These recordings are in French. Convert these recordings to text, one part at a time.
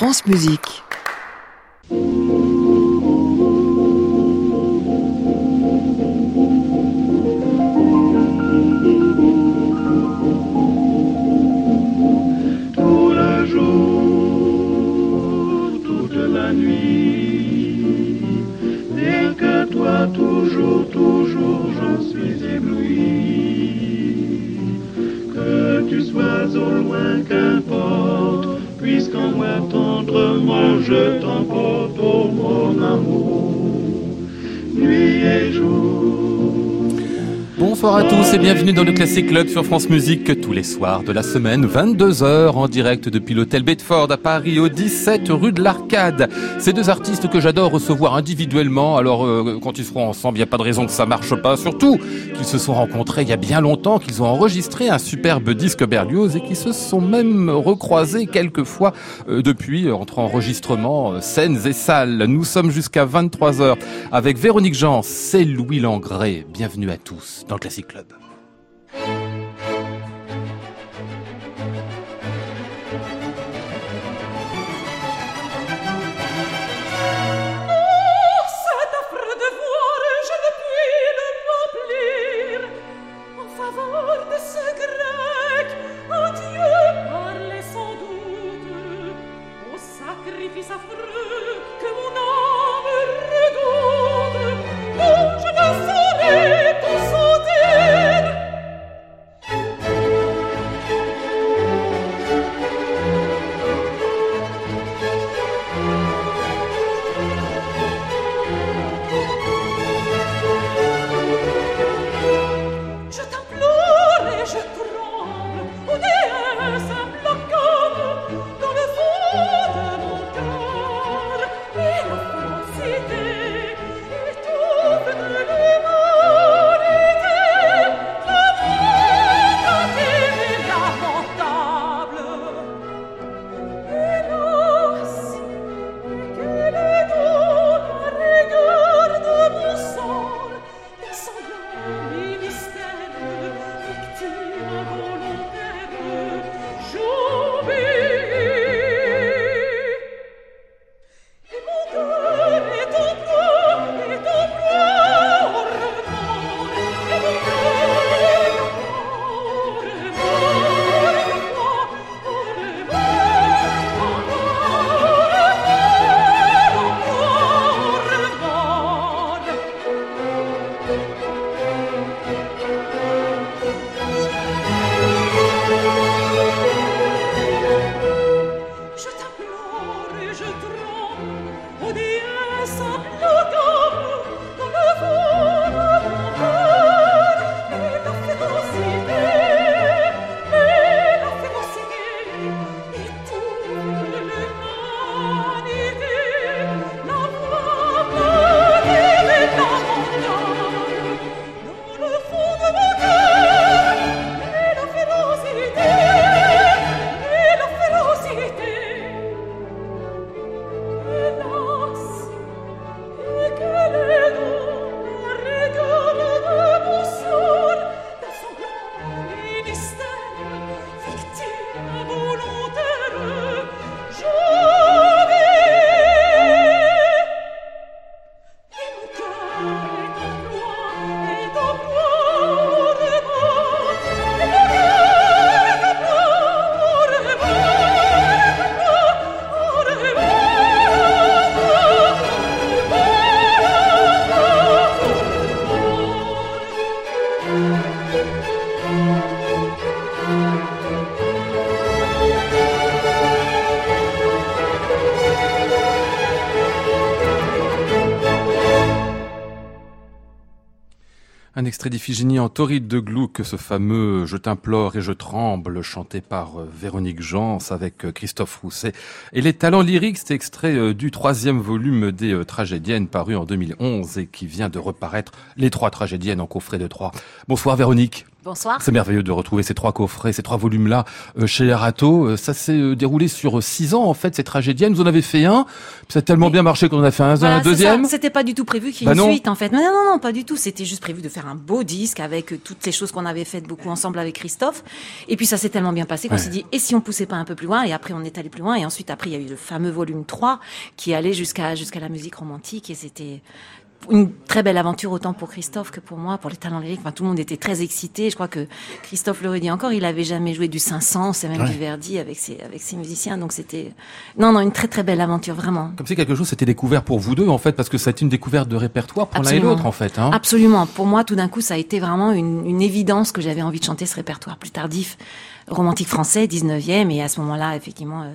France Musique. À tous et bienvenue dans le Classic Club sur France Musique tous les soirs de la semaine, 22h en direct depuis l'hôtel Bedford à Paris au 17 rue de l'Arcade. Ces deux artistes que j'adore recevoir individuellement, alors euh, quand ils seront ensemble, il n'y a pas de raison que ça marche pas, surtout qu'ils se sont rencontrés il y a bien longtemps, qu'ils ont enregistré un superbe disque Berlioz et qu'ils se sont même recroisés quelques fois euh, depuis euh, entre enregistrements, euh, scènes et salles. Nous sommes jusqu'à 23h avec Véronique Jean, c'est Louis Langré. Bienvenue à tous dans le Classic Club. D'Iphigénie en tauride de Gluck, ce fameux Je t'implore et je tremble, chanté par euh, Véronique Jans avec euh, Christophe Rousset. Et les talents lyriques, c'est extrait euh, du troisième volume des Tragédiennes paru en 2011 et qui vient de reparaître les trois tragédiennes en coffret de trois. Bonsoir Véronique. Bonsoir. C'est merveilleux de retrouver ces trois coffrets, ces trois volumes-là euh, chez Erato. Euh, ça s'est euh, déroulé sur six ans en fait, ces tragédiennes. Vous en avez fait un, ça a tellement bien marché qu'on en a fait un, Voilà, un deuxième. C'était pas du tout prévu qu'il y ait Bah une non. suite en fait. Non, non, non, pas du tout. C'était juste prévu de faire un beau disque avec toutes ces choses qu'on avait faites beaucoup ensemble avec Christophe. Et puis ça s'est tellement bien passé qu'on Ouais. s'est dit, et si on poussait pas un peu plus loin? Et après on est allé plus loin. Et ensuite après il y a eu le fameux volume 3 qui allait jusqu'à jusqu'à la musique romantique et c'était une très belle aventure autant pour Christophe que pour moi, pour les talents lyriques. Enfin, tout le monde était très excité. Je crois que Christophe le redit encore, il avait jamais joué du 500, c'est même Ouais. du Verdi avec ses, avec ses musiciens. Donc c'était, non, non, une très très belle aventure, vraiment. Comme si quelque chose s'était découvert pour vous deux en fait, parce que ça a été une découverte de répertoire pour l'un et l'autre en fait. Hein. Absolument. Pour moi, tout d'un coup, ça a été vraiment une, une évidence que j'avais envie de chanter ce répertoire plus tardif, romantique français, 19e. Et à ce moment-là, effectivement, euh,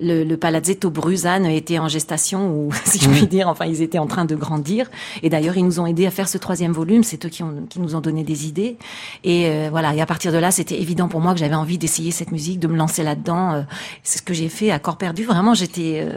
le, le Palazzetto Bruzane était en gestation, ou si je puis dire, enfin, ils étaient en train de grandir. Et d'ailleurs, ils nous ont aidés à faire ce troisième volume. C'est eux qui, ont, qui nous ont donné des idées. Et euh, voilà. Et à partir de là, c'était évident pour moi que j'avais envie d'essayer cette musique, de me lancer là-dedans. Euh, C'est ce que j'ai fait à corps perdu. Vraiment, j'étais euh,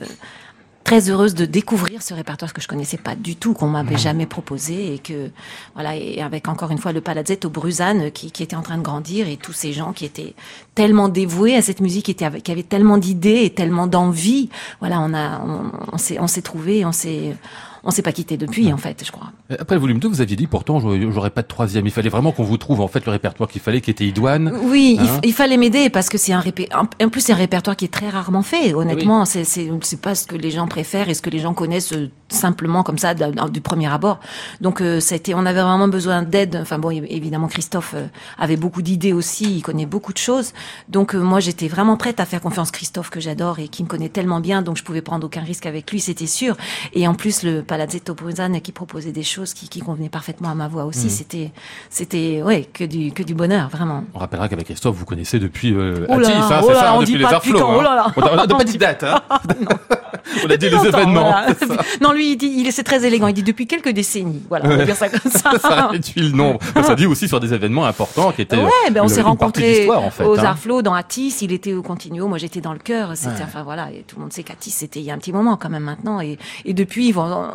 très heureuse de découvrir ce répertoire que je connaissais pas du tout, qu'on m'avait jamais proposé et que voilà et avec encore une fois le Palazzetto Bruzane qui, qui était en train de grandir et tous ces gens qui étaient tellement dévoués à cette musique, qui, étaient, qui avaient tellement d'idées et tellement d'envie. Voilà, on a on, on s'est on s'est trouvé, on s'est on s'est pas quitté depuis en fait, je crois. Et Après le volume 2, vous aviez dit pourtant j'aurais pas de troisième. Il fallait vraiment qu'on vous trouve en fait le répertoire qu'il fallait, qui était idoine. Oui, il, Hein il fallait m'aider parce que c'est un répé... en plus c'est un répertoire qui est très rarement fait. Honnêtement, c'est c'est pas ce que les gens préfèrent et ce que les gens connaissent euh, simplement comme ça du premier abord. Donc euh, ça a été, on avait vraiment besoin d'aide. Enfin bon, évidemment Christophe euh, avait beaucoup d'idées aussi, il connaît beaucoup de choses. Donc euh, moi j'étais vraiment prête à faire confiance Christophe que j'adore et qui me connaît tellement bien, donc je pouvais prendre aucun risque avec lui, c'était sûr. Et en plus le Palazzetto Bruzane qui proposait des choses qui, qui convenaient parfaitement à ma voix aussi, c'était c'était ouais que du que du bonheur vraiment. On rappellera qu'avec Christophe, vous connaissez depuis euh, Oh là Atis, là, hein, oh là ça, on depuis dit les pas Arflots. hein. oh là là. On a, on a de On petites dit-. Hein. on a dit les événements. voilà. non, lui, il dit, il est c'est très élégant. Il dit depuis quelques décennies. Voilà, on va Ouais. dire ça comme ça. ça réduit le nombre. Ça dit aussi sur des événements importants qui étaient. Ouais, ben on le- s'est rencontrés l'histoire, en fait, aux hein. Arflots, dans Atis, il était au Continuo, moi j'étais dans le cœur, c'était, Ouais. enfin voilà, et tout le monde sait qu'Atis c'était il y a un petit moment quand même maintenant, et, et depuis, euh,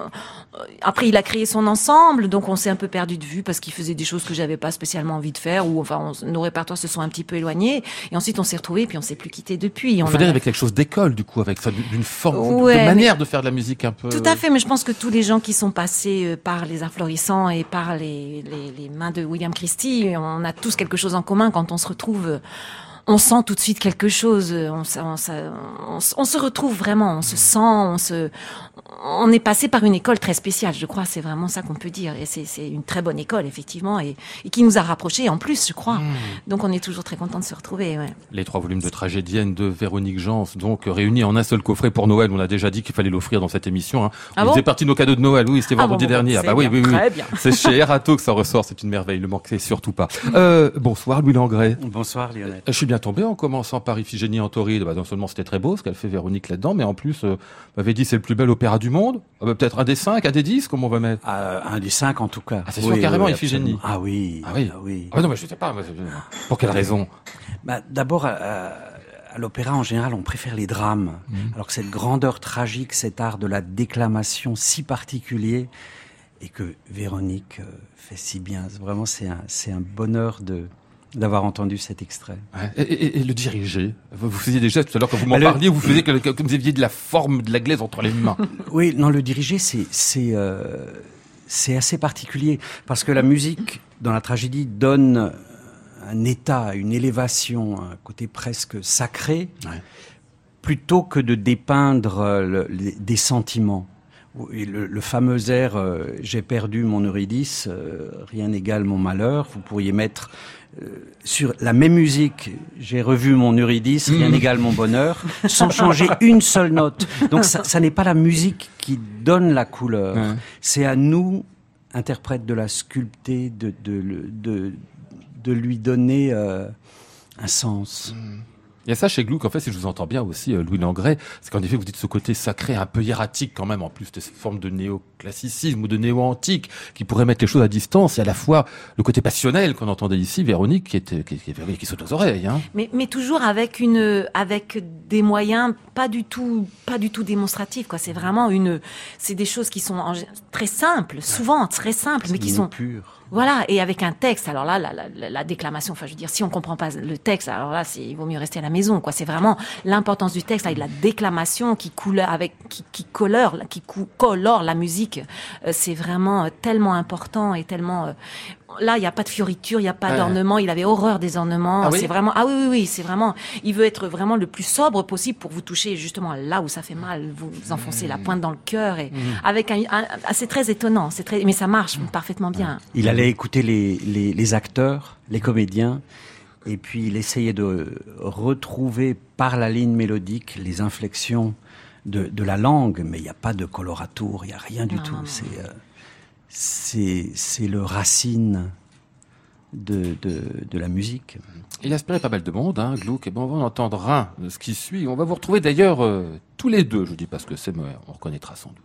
après il a créé son ensemble, donc on s'est un peu perdu de vue parce qu'il faisait des choses que j'avais pas spécialement envie de faire, ou enfin on- nos répertoires se sont un petit peu éloignés, et ensuite on s'est retrouvés, puis on s'est plus quitté depuis. On Il faut dire a- avec quelque chose d'école, du coup, avec ça, d'une forme, Ouais, de manière de faire de la musique un peu. Tout à fait, mais je pense que tous les gens qui sont passés euh, par les Arts florissants et par les, les, les mains de William Christie, on a tous quelque chose en commun quand on se retrouve. Euh, On sent tout de suite quelque chose, euh, on, se- on, se- on se- on se retrouve vraiment, on se sent, on se, on est passé par une école très spéciale, je crois, c'est vraiment ça qu'on peut dire, et c'est une très bonne école effectivement, et, et qui nous a rapprochés en plus, je crois. Donc on est toujours très content de se retrouver. Ouais. Les trois volumes de tragédienne de Véronique Jans, donc euh, réunis en un seul coffret pour Noël. On a déjà dit qu'il fallait l'offrir dans cette émission. Hein. Ah Vous bon faisait partie de nos cadeaux de Noël. Oui, c'était Ah vendredi bon, dernier. bon, Ah bah c'est oui, oui, bien, oui. très bien. C'est chez Erato que ça ressort. C'est une merveille. Ne manquez surtout pas. Euh, bonsoir, Louis Langret. Bonsoir Lionel. Je suis bien tombé en commençant par Iphigénie en Tauride. Bah, non seulement c'était très beau ce qu'elle fait Véronique là-dedans, mais en plus, euh, vous m'avez dit c'est le plus bel opéra du monde. Ah bah, Peut-être un des cinq, un des dix, comment on va mettre Ah, un des cinq en tout cas. Ah, c'est sûr, carrément, Iphigénie. absolument. Ah oui. Ah oui. oui. Ah non, mais je sais pas. Pour quelle raison? Bah, D'abord, à, à- l'opéra en général, on préfère les drames. Mhm. Alors que cette grandeur tragique, cet art de la déclamation si particulier, et que Véronique euh, fait si bien. Vraiment, c'est un, c'est un bonheur de d'avoir entendu cet extrait. Et, et- et le diriger vous, faisiez déjà tout à l'heure quand vous m'en parliez, vous faisiez que- comme vous aviez de la forme de la glaise entre les mains. Oui, non, le diriger, c'est c'est euh, c'est assez particulier parce que la musique dans la tragédie donne un état, une élévation, un côté presque sacré, Ouais. plutôt que de dépeindre euh, le- les- des sentiments. Et le, le fameux air euh, J'ai perdu mon Eurydice, euh, rien n'égale mon malheur. Vous pourriez mettre sur la même musique J'ai revu mon Eurydice, rien Mhm. n'égale mon bonheur, sans changer une seule note. Donc ça, ça n'est pas la musique qui donne la couleur. C'est à nous, interprètes, de la sculpter, de, de, de, de lui donner euh, un sens. Il y a ça chez Gluck, en fait, si je vous entends bien aussi, euh, Louis Langret, c'est qu'en effet, vous dites ce côté sacré, un peu hiératique quand même, en plus de cette forme de néoclassicisme ou de néo-antique, qui pourrait mettre les choses à distance, et à la fois le côté passionnel qu'on entendait ici, Véronique, qui, était, qui, qui, qui saute aux oreilles. Hein. Mais, mais toujours avec une, avec des moyens pas du tout, pas du tout démonstratifs. Quoi, c'est vraiment une, c'est des choses qui sont en très simples, souvent très simples, mais qui sont pur. Voilà, et avec un texte. Alors là, la, la, la déclamation. Enfin, je veux dire, si on comprend pas le texte, alors là, il vaut mieux rester à la maison. Quoi, c'est vraiment l'importance du texte avec la déclamation qui coule avec qui, qui colore, qui colore la musique. Euh, c'est vraiment euh, tellement important et tellement. Là, il n'y a pas de fioriture, il n'y a pas d'ornement. Il avait horreur des ornements. Ah oui c'est vraiment. Ah oui, oui, oui. C'est vraiment. Il veut être vraiment le plus sobre possible pour vous toucher justement là où ça fait mal. Vous, vous enfoncez la pointe dans le cœur et avec un. un- ah, c'est très étonnant. C'est très. Mais ça marche parfaitement bien. Il allait écouter les, les, les acteurs, les comédiens, et puis il essayait de retrouver par la ligne mélodique les inflexions de, de la langue, mais il n'y a pas de coloratour, il n'y a rien du Non, tout. C'est euh, c'est le racine de, de, la musique. Il a inspiré pas mal de monde, hein, Gluck. Et ben, on va en entendre un de ce qui suit. On va vous retrouver d'ailleurs euh, tous les deux, je dis parce que c'est on reconnaîtra sans doute.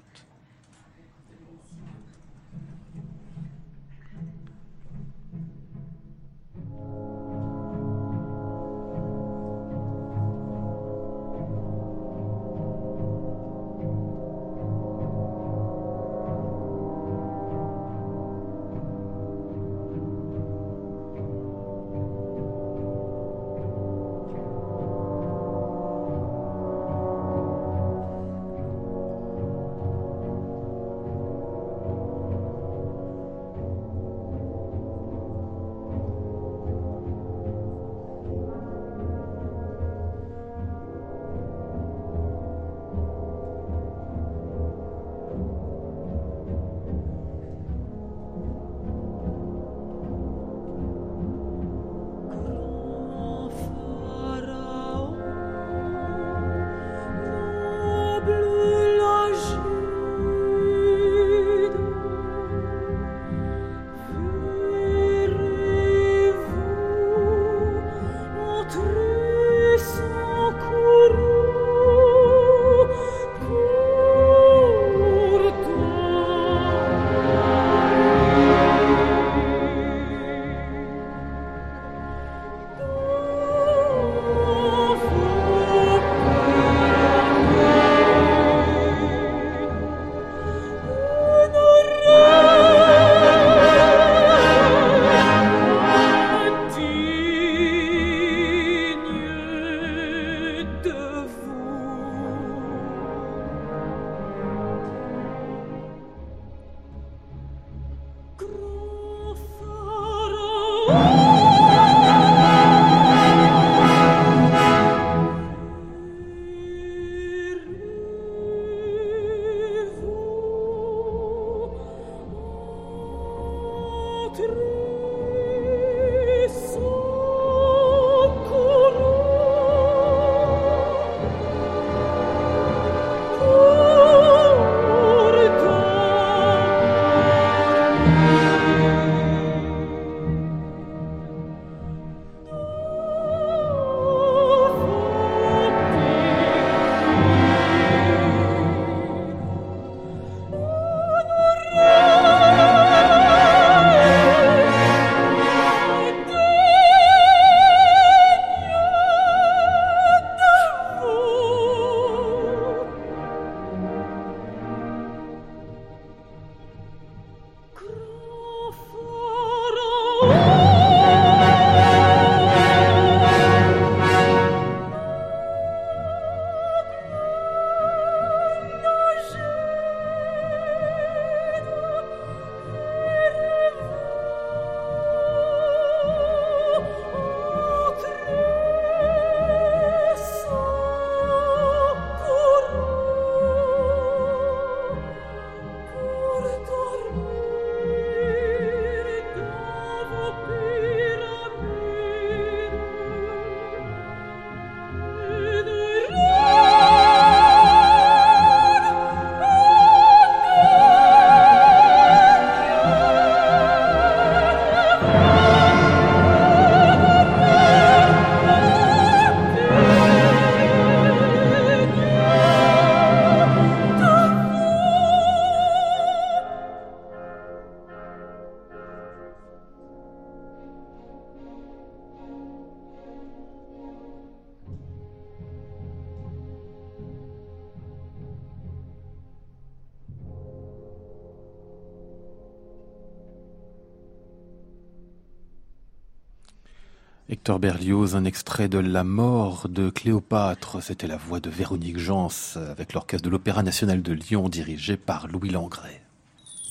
Berlioz, un extrait de La mort de Cléopâtre. C'était la voix de Véronique Jans avec l'orchestre de l'Opéra national de Lyon dirigé par Louis Langret.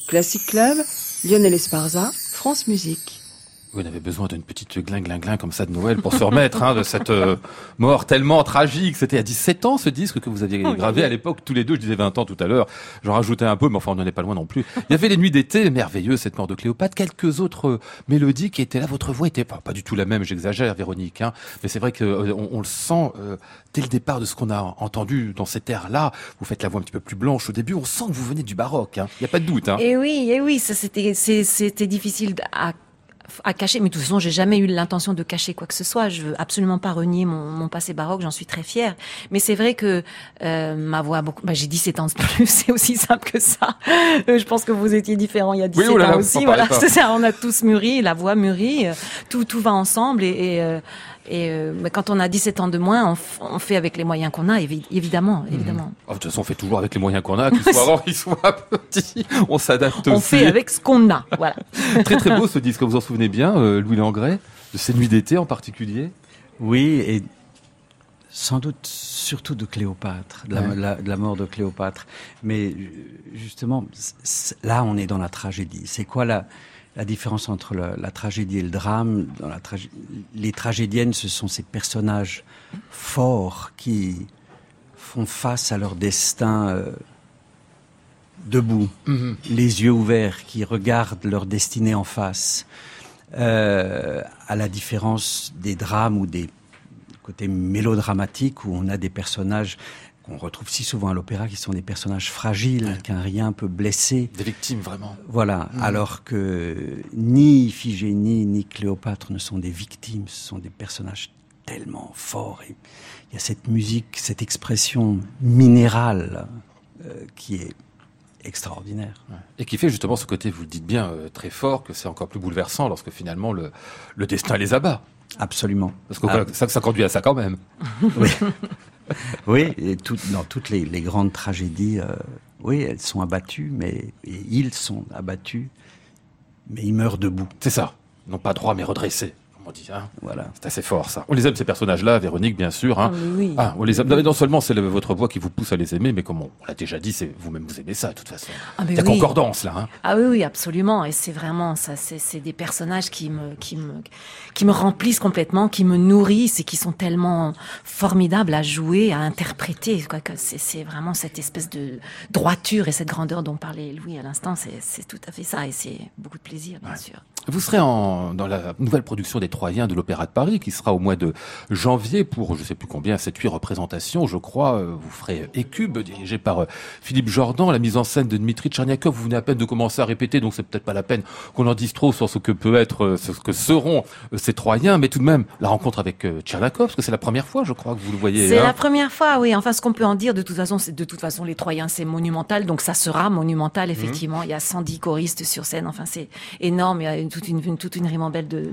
Classic Club, Lionel Esparza, France Musique. Vous avez besoin d'une petite glin comme ça de Noël pour se remettre hein, de cette euh, mort tellement tragique. C'était à 17 ans ce disque que vous aviez gravé à l'époque tous les deux. Je disais 20 ans tout à l'heure. J'en rajoutais un peu, mais enfin on n'en est pas loin non plus. Il y avait les nuits d'été, merveilleux cette mort de Cléopâtre. Quelques autres euh, mélodies qui étaient là. Votre voix était pas, pas du tout la même, j'exagère Véronique. Hein, mais c'est vrai qu'on euh, on le sent dès le départ de ce qu'on a entendu dans cette ère-là. Vous faites la voix un petit peu plus blanche au début. On sent que vous venez du baroque. Hein. Il n'y a pas de doute. Hein. Et oui, et oui, ça c'était difficile à à cacher, mais de toute façon, j'ai jamais eu l'intention de cacher quoi que ce soit. Je veux absolument pas renier mon, mon passé baroque, j'en suis très fière. Mais c'est vrai que euh, ma voix, beaucoup, bah, j'ai 17 ans de plus, c'est aussi simple que ça. Euh, je pense que vous étiez différents il y a 17 oh ans aussi. Voilà, c'est ça. On a tous mûri, la voix mûrit, euh, tout tout va ensemble et, et euh, et euh, mais quand on a 17 ans de moins, on, on fait avec les moyens qu'on a, évidemment, mhm. évidemment. Oh, de toute façon, on fait toujours avec les moyens qu'on a, qu'ils soient grands, qu'ils soient petits. On s'adapte aussi. On fait avec ce qu'on a, voilà. très très beau ce disque, vous en souvenez bien, euh, Louis Langret, de ces nuits d'été en particulier? Oui, et sans doute surtout de Cléopâtre, de la, de la mort de Cléopâtre. Mais justement, là, on est dans la tragédie. C'est quoi la la différence entre la, tragédie et le drame. Dans la les tragédiennes, ce sont ces personnages forts qui font face à leur destin euh, debout, mm-hmm. les yeux ouverts, qui regardent leur destinée en face. Euh, à la différence des drames ou des côtés mélodramatiques où on a des personnages qu'on retrouve si souvent à l'opéra, qui sont des personnages fragiles, qu'un rien peut blesser. Des victimes, vraiment. Voilà, mm. alors que ni Iphigénie ni Cléopâtre ne sont des victimes, ce sont des personnages tellement forts. Et il y a cette musique, cette expression minérale euh, qui est extraordinaire. Et qui fait justement ce côté, vous le dites bien, euh, très fort, que c'est encore plus bouleversant lorsque finalement le, le destin les abat. Absolument. Parce que ah. ça, ça conduit à ça quand même. oui. oui, dans toutes les, grandes tragédies, euh, oui, elles sont abattues, mais ils sont abattus, mais ils meurent debout. C'est ça. Non pas droit, mais redressés. Hein. Voilà. C'est assez fort, ça. On les aime, ces personnages-là, Véronique, bien sûr. Hein. Ah, oui. ah, on les aime. Non, seulement c'est votre voix qui vous pousse à les aimer, mais comme on, l'a déjà dit, c'est vous-même vous aimez ça, de toute façon. Ah, Il y a concordance, là. Hein. Ah oui, oui, absolument. Et c'est vraiment ça. C'est des personnages qui me, qui me, qui me remplissent complètement, qui me nourrissent et qui sont tellement formidables à jouer, à interpréter. C'est vraiment cette espèce de droiture et cette grandeur dont parlait Louis à l'instant. C'est tout à fait ça. Et c'est beaucoup de plaisir, bien sûr. Vous serez en, dans la nouvelle production des Troyens de l'Opéra de Paris, qui sera au mois de janvier pour je sais plus combien, 7-8 représentations, je crois. Euh, vous ferez Écube, dirigé par euh, Philippe Jordan, la mise en scène de Dmitri Tcherniakov. Vous venez à peine de commencer à répéter, donc c'est peut-être pas la peine qu'on en dise trop sur ce que peut être, euh, ce que seront ces Troyens, mais tout de même la rencontre avec Tcherniakov, parce que c'est la première fois, je crois, que vous le voyez. C'est hein. la première fois, oui. Enfin, ce qu'on peut en dire, de toute façon, c'est de toute façon les Troyens, c'est monumental, donc ça sera monumental, effectivement. Il y a 110 choristes sur scène. Enfin, c'est énorme. Il y a toute une, toute une ribambelle de,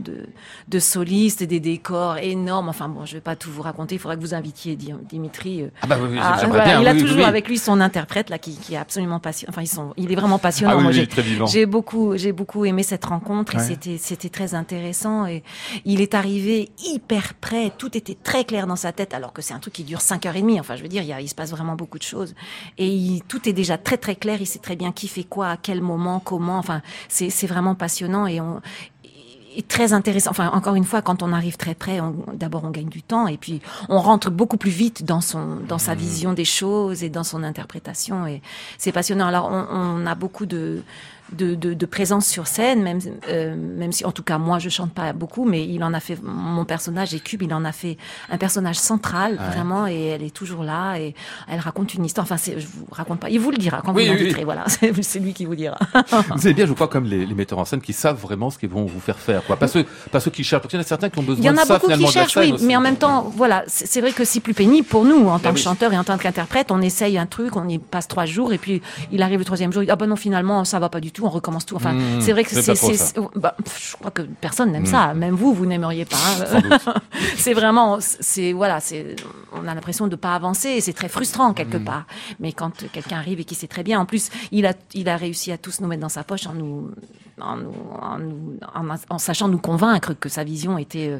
de, de solistes, des décors énormes. Enfin bon, je vais pas tout vous raconter. Il faudrait que vous invitiez Dimitri. Euh, ah bah oui, à, bien, il a toujours avec lui son interprète là, qui, qui est absolument passionnant. Enfin, ils sont, il est vraiment passionnant. Ah j'ai beaucoup, j'ai beaucoup aimé cette rencontre et c'était, c'était très intéressant. Et il est arrivé hyper près. Tout était très clair dans sa tête, alors que c'est un truc qui dure 5 heures et demie. Enfin, je veux dire, il, y a, il se passe vraiment beaucoup de choses. Et il, tout est déjà très très clair. Il sait très bien qui fait quoi, à quel moment, comment. Enfin, c'est, c'est vraiment passionnant et on, est très intéressant. Enfin, encore une fois, quand on arrive très près, d'abord on gagne du temps et puis on rentre beaucoup plus vite dans son, dans sa mmh. vision des choses et dans son interprétation et c'est passionnant. Alors, on, on a beaucoup de de, de, de, présence sur scène, même, euh, même si, en tout cas, moi, je chante pas beaucoup, mais il en a fait, mon personnage est Cube, il en a fait un personnage central, vraiment, et elle est toujours là, et elle raconte une histoire. Enfin, je vous raconte pas, il vous le dira quand vous l'inviterez, voilà, c'est lui qui vous dira. vous avez bien, je crois, comme les, les, metteurs en scène qui savent vraiment ce qu'ils vont vous faire faire, quoi. Pas ceux, pas ceux qui cherchent, parce qu'il y en a certains qui ont besoin de ça, Il y en a beaucoup qui cherchent, oui, mais en même temps, voilà, c'est vrai que c'est plus pénible pour nous, en tant que chanteur et en tant qu'interprète, on essaye un truc, on y passe trois jours, et puis il arrive le troisième jour, il dit, ah ben non, finalement, ça va pas du tout, on recommence tout. Enfin, Mmh. c'est vrai que c'est, bah, je crois que personne n'aime mmh. ça. Même vous, vous n'aimeriez pas. Hein. c'est vraiment, c'est voilà, c'est, on a l'impression de pas avancer et c'est très frustrant quelque mmh. part. Mais quand quelqu'un arrive et qui sait très bien, en plus, il a, il a réussi à tous nous mettre dans sa poche en nous en, nous- en nous- en- en sachant nous convaincre que sa vision était. euh,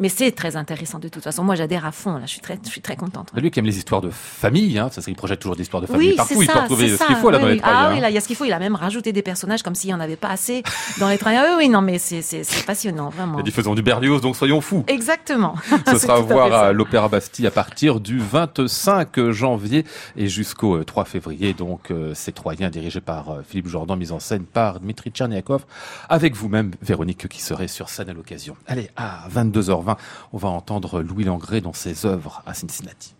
Mais c'est très intéressant de toute façon. Moi, j'adhère à fond. Là, je suis très, je suis très contente. Lui qui aime les histoires de famille, hein, ça, il projette toujours des histoires de famille Oui, partout. c'est Il peut ça. retrouver ce qu'il ça. faut là Oui, dans les. Ah oui, là, il y a ce qu'il faut. Il a même rajouté des personnages comme s'il n'y en avait pas assez dans les trailers. Oui, oui, non, mais c'est passionnant, vraiment. Il a dit faisons du Berlioz, donc soyons fous. Exactement. Ce sera à voir ça. à l'Opéra Bastille à partir du 25 janvier et jusqu'au euh, 3 février. Donc, euh, c'est Troyen dirigé par euh, Philippe Jordan, mise en scène par Dmitri Tcherniakov, avec vous-même, Véronique, qui serait sur scène à l'occasion. Allez, à 22h20, on va entendre Louis Langré dans ses œuvres à Cincinnati. «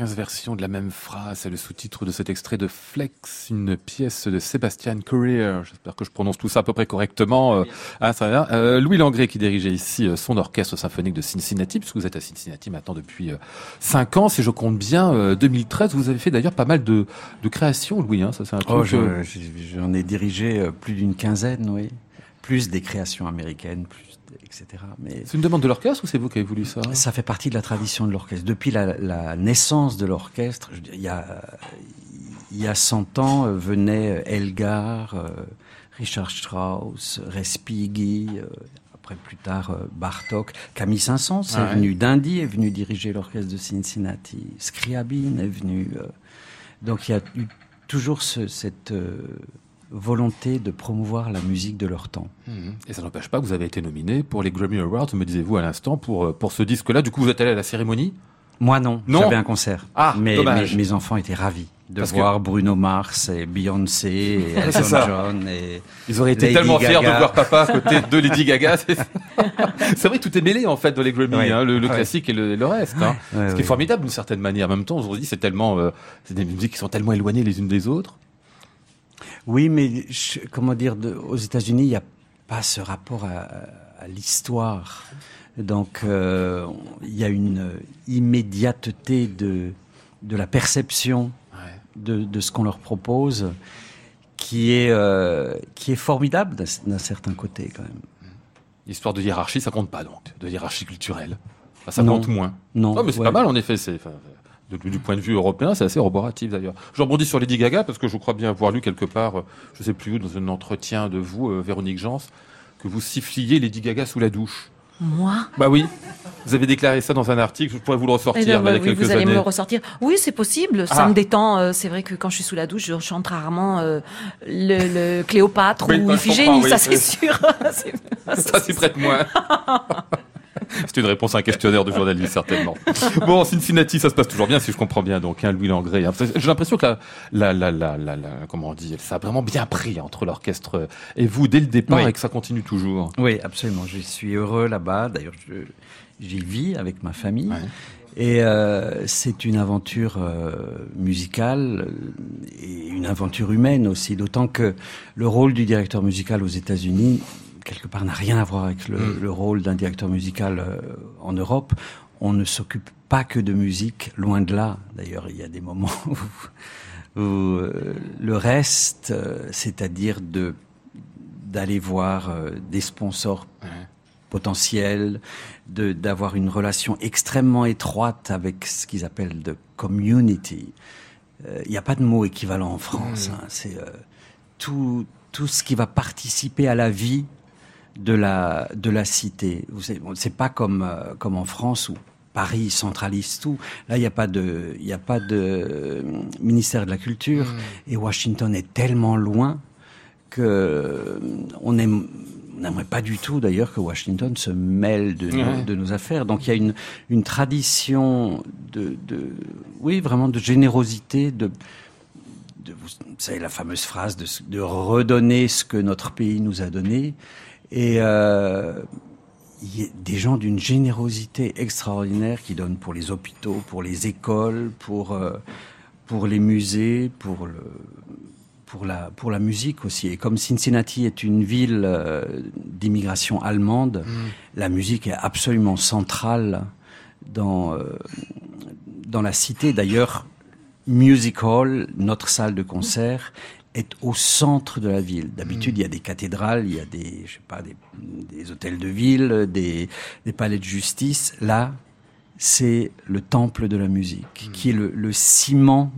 15 versions de la même phrase, c'est le sous-titre de cet extrait de Flex, une pièce de Sébastien Courier. J'espère que je prononce tout ça à peu près correctement. Euh, ah, ça va bien. Euh, Louis Langré qui dirigeait ici euh, son orchestre symphonique de Cincinnati, puisque vous êtes à Cincinnati maintenant depuis euh, 5 ans, si je compte bien, euh, 2013. Vous avez fait d'ailleurs pas mal de, de créations, Louis. Hein, ça c'est un truc. Oh, je- euh, je- j'en ai dirigé euh, plus d'une quinzaine, oui. Plus des créations américaines, plus, etc. Mais C'est une demande de l'orchestre ou c'est vous qui avez voulu ça ça fait partie de la tradition de l'orchestre. Depuis la, la naissance de l'orchestre, il y a, il y a 100 ans euh, venaient Elgar, euh, Richard Strauss, Respighi, euh, après plus tard euh, Bartok, Camille Saint-Saëns Ah est ouais. venu d'Indy, est venu diriger l'orchestre de Cincinnati, Scriabine est venu. euh, donc il y a eu toujours ce- cette euh, volonté de promouvoir la musique de leur temps. Mhm. Et ça n'empêche pas que vous avez été nominé pour les Grammy Awards, me disiez-vous à l'instant, pour, euh, pour ce disque-là. Du coup, vous êtes allé à la cérémonie? Moi non, Non. j'avais un concert. Ah, mais mes, mes enfants étaient ravis de Parce que- voir Bruno Mars et Beyoncé et Elton. John et Ils auraient été Lady tellement fiers de voir papa à côté de Lady Gaga. C'est vrai que tout est mêlé en fait dans les Grammy, hein, le, classique et le, reste. hein. Ce qui est formidable d'une certaine manière. En même temps, on se dit c'est tellement, euh, c'est des musiques qui sont tellement éloignées les unes des autres. Oui, mais je- comment dire, de- aux États-Unis, il n'y a pas ce rapport à, à l'histoire. Donc, euh, il y a une immédiateté de, de la perception de, de ce qu'on leur propose qui est, euh, qui est formidable d'un certain côté, quand même. L'histoire de hiérarchie, ça compte pas donc, de hiérarchie culturelle. Enfin, ça Non. compte moins. Non, mais c'est ouais. pas mal en effet. C'est, du point de vue européen, c'est assez roboratif d'ailleurs. Je rebondis sur Lady Gaga parce que je crois bien avoir lu quelque part, euh, je sais plus où, dans un entretien de vous, euh, Véronique Jans, que vous siffliez Lady Gaga sous la douche. Moi? Bah oui, vous avez déclaré ça dans un article. Je pourrais vous le ressortir. Eh mais il y a bah, oui, quelques vous allez me le ressortir. Oui, c'est possible. Ça Ah. me détend. Euh, C'est vrai que quand je suis sous la douche, je chante rarement euh, le, le Cléopâtre Oui, ou bah, Iphigénie. oui. ça, c'est sûr. Ça s'y prête moins. C'est une réponse à un questionnaire de journaliste, certainement. Bon, Cincinnati, ça se passe toujours bien, si je comprends bien, donc, hein, Louis Langré. hein. J'ai l'impression que la, la, la, la, la, la- comment on dit, ça a vraiment bien pris entre l'orchestre et vous dès le départ Oui. et que ça continue toujours. Oui, absolument. Je suis heureux là-bas. D'ailleurs, j'y vis avec ma famille. Ouais. Et euh, c'est une aventure euh, musicale euh, et une aventure humaine aussi, d'autant que le rôle du directeur musical aux États-Unis, quelque part, n'a rien à voir avec le, Mm. le rôle d'un directeur musical euh, en Europe. On ne s'occupe pas que de musique, loin de là. D'ailleurs, il y a des moments où, où, euh, le reste, euh, c'est-à-dire de d'aller voir euh, des sponsors potentiels, de d'avoir une relation extrêmement étroite avec ce qu'ils appellent de community. Il n'y a pas de mot équivalent en France. hein. C'est tout tout ce qui va participer à la vie de la de la cité. Vous savez, bon, c'est pas comme euh, comme en France où Paris centralise tout. Là, il n'y a pas de il a pas de euh, ministère de la culture et Washington est tellement loin que euh, on aime on n'aimerait pas du tout d'ailleurs que Washington se mêle de, nos, Ouais. de nos affaires. Donc il y a une, une tradition de, de oui vraiment de générosité, de, de vous savez la fameuse phrase de redonner ce que notre pays nous a donné et euh, il y a des gens d'une générosité extraordinaire qui donnent pour les hôpitaux, pour les écoles, pour euh, pour les musées, pour le pour la pour la musique aussi. Et comme Cincinnati est une ville euh, d'immigration allemande, la musique est absolument centrale dans euh, dans la cité. D'ailleurs, Music Hall, notre salle de concert, est au centre de la ville. D'habitude, il y a des cathédrales, il y a des je sais pas des, des hôtels de ville, des des palais de justice. Là, c'est le temple de la musique, qui est le, le ciment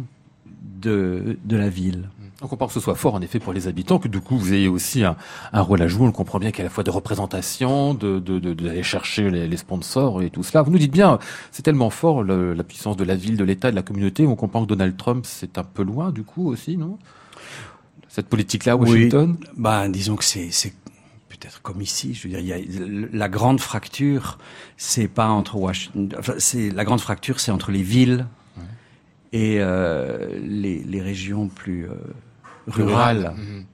de, de la ville. On comprend que ce soit fort en effet pour les habitants, que du coup vous ayez aussi un, un rôle à jouer. On le comprend bien qu'à la fois de représentation, de de- de- d'aller chercher les, les sponsors et tout cela. Vous nous dites bien, c'est tellement fort le- la puissance de la ville, de l'État, de la communauté. On comprend que Donald Trump c'est un peu loin du coup aussi, non? Cette politique-là Washington. Oui, bah, disons que c'est, peut-être comme ici. Je veux dire, il y a, la grande fracture, c'est pas entre Washington. Enfin, c'est la grande fracture, c'est entre les villes et euh, les, les régions plus euh, rurales. Mhm.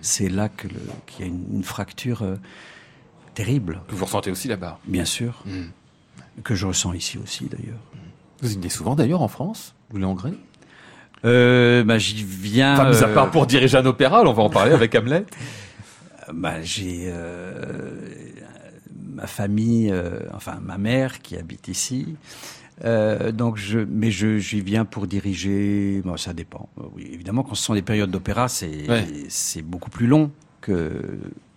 C'est là que qu'il y a une, une fracture euh, terrible, Que vous ressentez aussi là-bas. bien sûr, Mhm. que je ressens ici aussi d'ailleurs. Vous y venez souvent d'ailleurs en France, vous Langré Euh, bah, j'y viens. Enfin, mis à euh, part pour diriger un opéra, on va en parler avec Hamlet. Bah, j'ai euh, ma famille, euh, enfin ma mère qui habite ici. Euh, donc je, mais je j'y viens pour diriger. Bon, ça dépend. Euh, Oui, évidemment, quand ce sont des périodes d'opéra, c'est Ouais. c'est beaucoup plus long que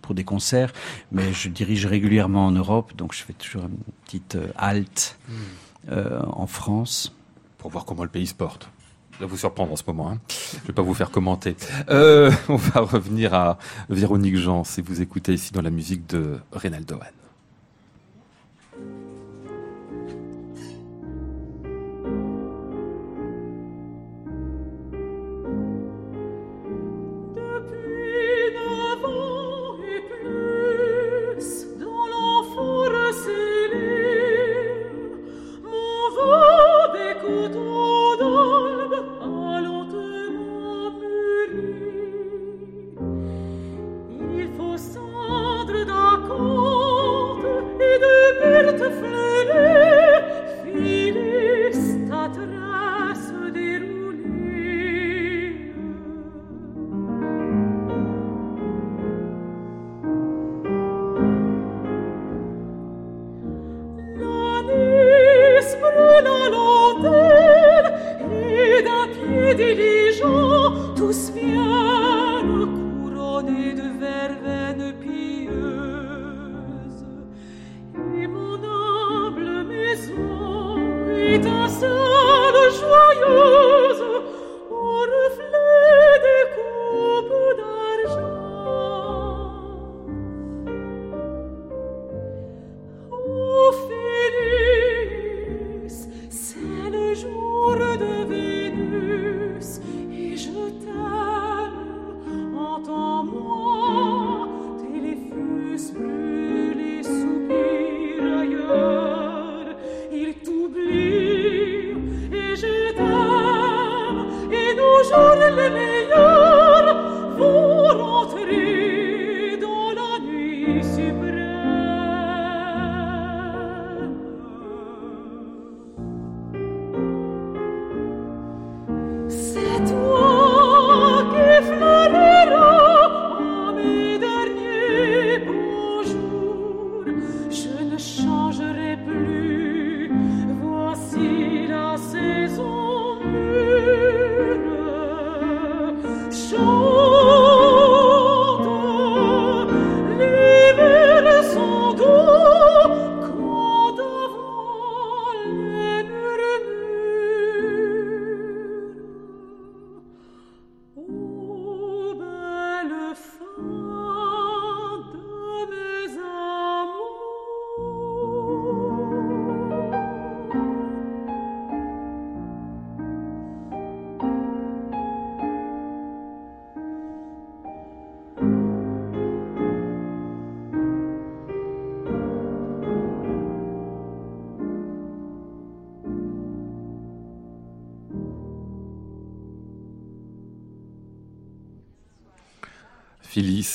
pour des concerts. Mais je dirige régulièrement en Europe, donc je fais toujours une petite euh, halte euh, en France. Pour voir comment le pays se porte. Va vous surprendre en ce moment. Hein. Je vais pas vous faire commenter. Euh, on va revenir à Véronique Jean, si vous écoutez ici dans la musique de Reynaldo Hahn.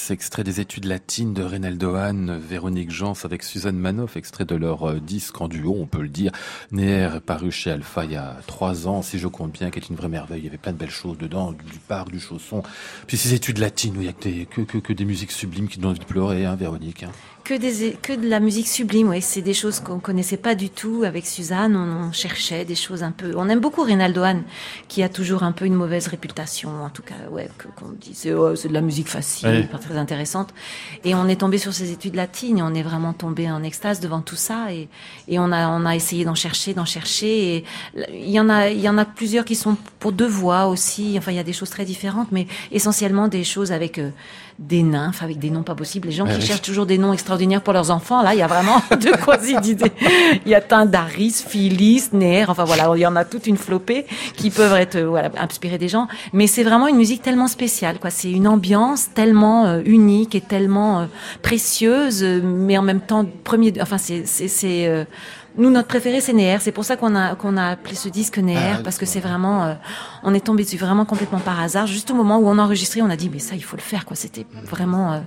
Extrait des études latines de Reynaldo Hahn, Véronique Jans avec Suzanne Manoff, extrait de leur euh, disque en duo, on peut le dire. Néer paru chez Alpha il y a trois ans, si je compte bien, qui est une vraie merveille. Il y avait plein de belles choses dedans, du parc, du chausson. Puis ces études latines où il y a que des, que des musiques sublimes qui donnent envie de pleurer, hein, Véronique. hein. Que, des, que de la musique sublime, oui. C'est des choses qu'on connaissait pas du tout avec Suzanne. On, on cherchait des choses un peu. On aime beaucoup Reynaldo Hahn, qui a toujours un peu une mauvaise réputation. En tout cas, ouais, que- qu'on dit c'est oh, c'est de la musique facile, pas très intéressante. Et on est tombé sur ces études latines. Et on est vraiment tombé en extase devant tout ça. Et, et on a on a essayé d'en chercher, d'en chercher. Et il y en a il y en a plusieurs qui sont pour deux voix aussi. Enfin, il y a des choses très différentes, mais essentiellement des choses avec euh, des nymphes, avec des noms pas possibles. Les gens qui cherchent toujours des noms extraordinaires pour leurs enfants. Là, il y a vraiment de quoi d'idées. Il y a Tindaris, Phyllis, Néer. Enfin voilà, il y en a toute une flopée qui peuvent être euh, voilà inspirer des gens. Mais c'est vraiment une musique tellement spéciale. quoi. C'est une ambiance tellement euh, unique et tellement euh, précieuse, mais en même temps premier. Enfin c'est c'est euh, nous, notre préféré, c'est Néer. C'est pour ça qu'on a qu'on a appelé ce disque Néer, Ah, parce que c'est vraiment, euh, on est tombé dessus vraiment complètement par hasard. Juste au moment où on a enregistré, on a dit mais ça, il faut le faire, quoi. C'était vraiment euh,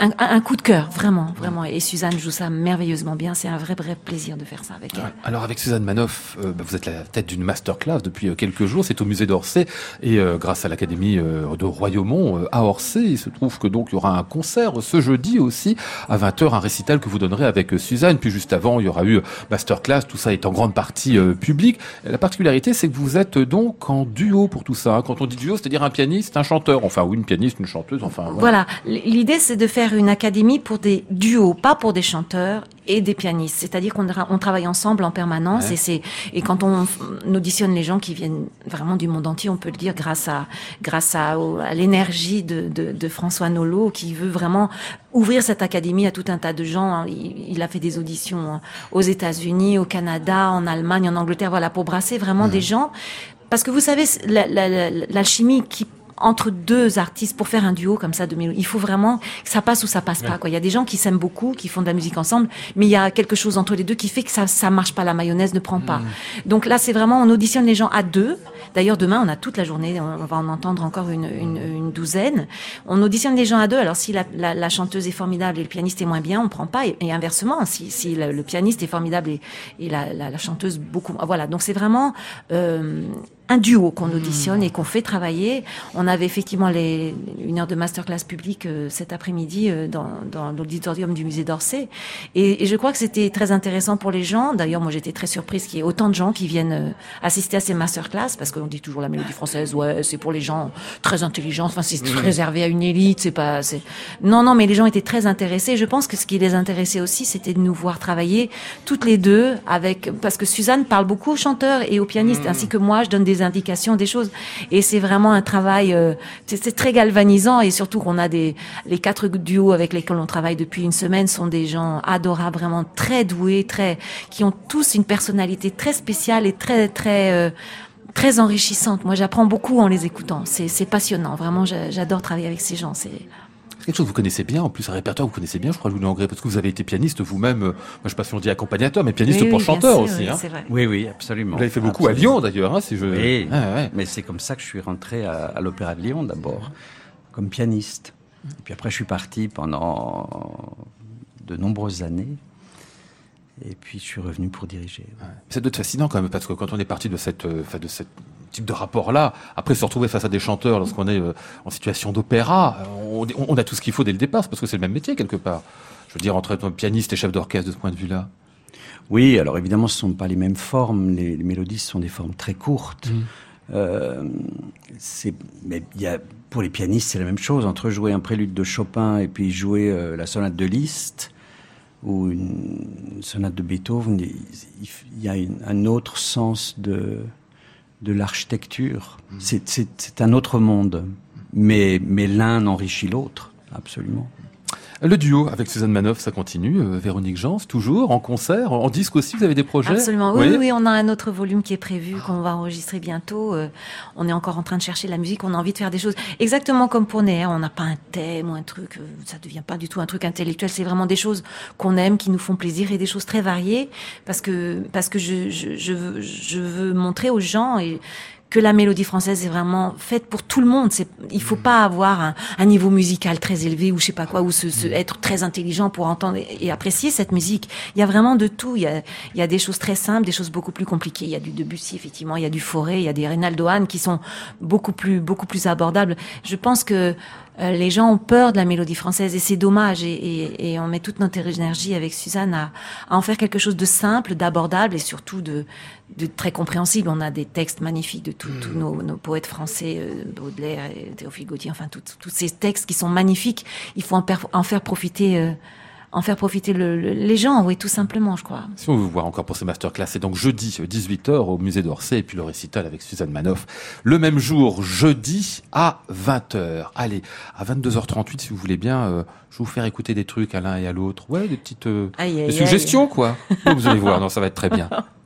un, un coup de cœur, vraiment, vraiment. Et Suzanne joue ça merveilleusement bien. C'est un vrai, vrai plaisir de faire ça avec elle. Alors avec Suzanne Manoff, euh, bah, vous êtes la tête d'une masterclass depuis euh, quelques jours. C'est au musée d'Orsay et euh, grâce à l'académie de Royaumont à Orsay, il se trouve que donc il y aura un concert ce jeudi aussi à 20h, un récital que vous donnerez avec Suzanne. Puis juste avant, il y aura eu masterclass. Tout ça est en grande partie public. La particularité, c'est que vous êtes donc en duo pour tout ça. hein. Quand on dit duo, c'est-à-dire un pianiste, un chanteur. Enfin, ou une pianiste, une chanteuse. Enfin, voilà. L'idée, c'est de faire faire une académie pour des duos, pas pour des chanteurs et des pianistes. C'est-à-dire qu'on on travaille ensemble en permanence Ouais. et c'est et quand on, on auditionne les gens qui viennent vraiment du monde entier, on peut le dire grâce à grâce à, l'énergie de, de, de François Nolot qui veut vraiment ouvrir cette académie à tout un tas de gens. hein. Il, il a fait des auditions hein, aux États-Unis, au Canada, en Allemagne, en Angleterre, voilà pour brasser vraiment des gens. Parce que vous savez, la- la- la- l'alchimie qui entre deux artistes pour faire un duo comme ça de mélodie. Il faut vraiment que ça passe ou ça passe pas. Quoi. Il y a des gens qui s'aiment beaucoup, qui font de la musique ensemble, mais il y a quelque chose entre les deux qui fait que ça ça marche pas. La mayonnaise ne prend pas. Donc là, c'est vraiment on auditionne les gens à deux. D'ailleurs, demain, on a toute la journée. On va en entendre encore une, une, une douzaine. On auditionne les gens à deux. Alors si la, la, la chanteuse est formidable et le pianiste est moins bien, on prend pas. Et, et inversement, si, si le, le pianiste est formidable et, et la, la, la chanteuse beaucoup. Voilà. Donc c'est vraiment euh, un duo qu'on auditionne et qu'on fait travailler. On avait effectivement les, une heure de masterclass publique euh, cet après-midi euh, dans, dans l'auditorium du musée d'Orsay. Et, et je crois que c'était très intéressant pour les gens. D'ailleurs, moi j'étais très surprise qu'il y ait autant de gens qui viennent euh, assister à ces masterclass parce qu'on dit toujours la mélodie française, ouais, c'est pour les gens très intelligents. Enfin, c'est réservé à une élite. C'est pas. c'est- Non, non, mais les gens étaient très intéressés. Je pense que ce qui les intéressait aussi, c'était de nous voir travailler toutes les deux avec parce que Suzanne parle beaucoup aux chanteurs et aux pianistes, ainsi que moi, je donne des indications, des choses. Et c'est vraiment un travail. euh, c'est très galvanisant et surtout qu'on a des les quatre duos avec lesquels on travaille depuis une semaine sont des gens adorables, vraiment très doués, très qui ont tous une personnalité très spéciale et très très euh, très enrichissante. Moi, j'apprends beaucoup en les écoutant. C'est passionnant. Vraiment, j'a- j'adore travailler avec ces gens. C'est quelque chose que vous connaissez bien, en plus un répertoire que vous connaissez bien, je crois, Louis Langré, parce que vous avez été pianiste vous-même, euh, moi je sais pas si on dit accompagnateur, mais pianiste Oui, pour oui, chanteur sûr, aussi. oui, hein. Vrai. Oui, oui, absolument. Vous l'avez fait beaucoup à. Lyon d'ailleurs, hein, si je... Oui, Ah, ouais. mais c'est comme ça que je suis rentré à, à l'Opéra de Lyon d'abord, comme pianiste. Et puis après, je suis parti pendant de nombreuses années. Et puis, je suis revenu pour diriger. Ça doit être fascinant quand même, parce que quand on est parti de cette, euh, de cette type de rapport-là, après se retrouver face à des chanteurs lorsqu'on est euh, en situation d'opéra, euh, on, on a tout ce qu'il faut dès le départ, parce que c'est le même métier quelque part. Je veux dire, entre être pianiste et chef d'orchestre de ce point de vue-là. Oui, alors évidemment, ce ne sont pas les mêmes formes. Les, les mélodies sont des formes très courtes. Euh, c'est, mais il y a, pour les pianistes, c'est la même chose. Entre jouer un prélude de Chopin et puis jouer euh, la sonate de Liszt ou une, une sonate de Beethoven, il, il y a une- un autre sens de, de l'architecture. C'est, c'est, c'est un autre monde. Mais, mais l'un enrichit l'autre, absolument. Le duo avec Suzanne Manoff, ça continue. euh, Véronique Jans, toujours en concert, en disque aussi. Vous avez des projets? Absolument. Oui, oui, oui, on a un autre volume qui est prévu, qu'on va enregistrer bientôt. Euh, on est encore en train de chercher la musique. On a envie de faire des choses exactement comme pour Néer. On n'a pas un thème ou un truc. euh, Ça devient pas du tout un truc intellectuel. C'est vraiment des choses qu'on aime, qui nous font plaisir et des choses très variées. Parce que parce que je je, je veux je veux montrer aux gens et que la mélodie française est vraiment faite pour tout le monde. C'est, il faut pas avoir un, un niveau musical très élevé ou je sais pas quoi, ou se, se- être très intelligent pour entendre et, et apprécier cette musique. Il y a vraiment de tout. Il y a, il y a des choses très simples, des choses beaucoup plus compliquées. Il y a du Debussy effectivement, il y a du Forêt, il y a des Reynaldo Hahn qui sont beaucoup plus beaucoup plus abordables. Je pense que euh, les gens ont peur de la mélodie française et c'est dommage et, et, et on met toute notre énergie avec Suzanne à, à en faire quelque chose de simple, d'abordable et surtout de, de très compréhensible. On a des textes magnifiques de tous tous nos, nos poètes français, euh, Baudelaire, et Théophile Gautier, enfin tous ces textes qui sont magnifiques. Il faut en, faire profiter, euh, en faire profiter le- le- les gens, oui, tout simplement, je crois. Si on veut vous voir encore pour ce masterclass, c'est donc jeudi 18h au musée d'Orsay et puis le récital avec Suzanne Manoff. Le même jour, jeudi à 20h. Allez, à 22h38 si vous voulez bien, euh, je vais vous faire écouter des trucs à l'un et à l'autre. Ouais, des petites euh, Aïe, des aïe, suggestions quoi. Vous allez voir, non, ça va être très bien.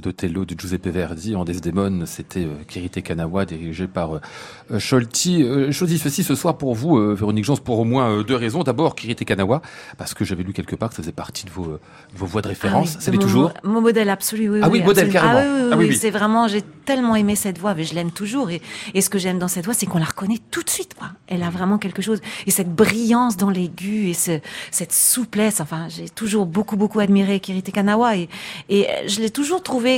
d'Othello de Giuseppe Verdi en Desdemone. C'était euh, Kirite Kanawa, dirigé par euh. Euh, choisis ceci ce soir pour vous, Véronique Jans, pour au moins deux raisons. D'abord, Kirite Kanawa, parce que j'avais lu quelque part que ça faisait partie de vos, vos voix de référence. Ah ça l'est toujours Mon modèle absolu, oui. Ah oui, modèle carrément. Ah oui, oui, oui, c'est vraiment, j'ai tellement aimé cette voix, mais je l'aime toujours. Et, et ce que j'aime dans cette voix, c'est qu'on la reconnaît tout de suite. Quoi. Elle a vraiment quelque chose. Et cette brillance dans l'aigu et ce, cette souplesse. Enfin, j'ai toujours beaucoup, beaucoup admiré Kirite Kanawa. Et, et je l'ai toujours trouvé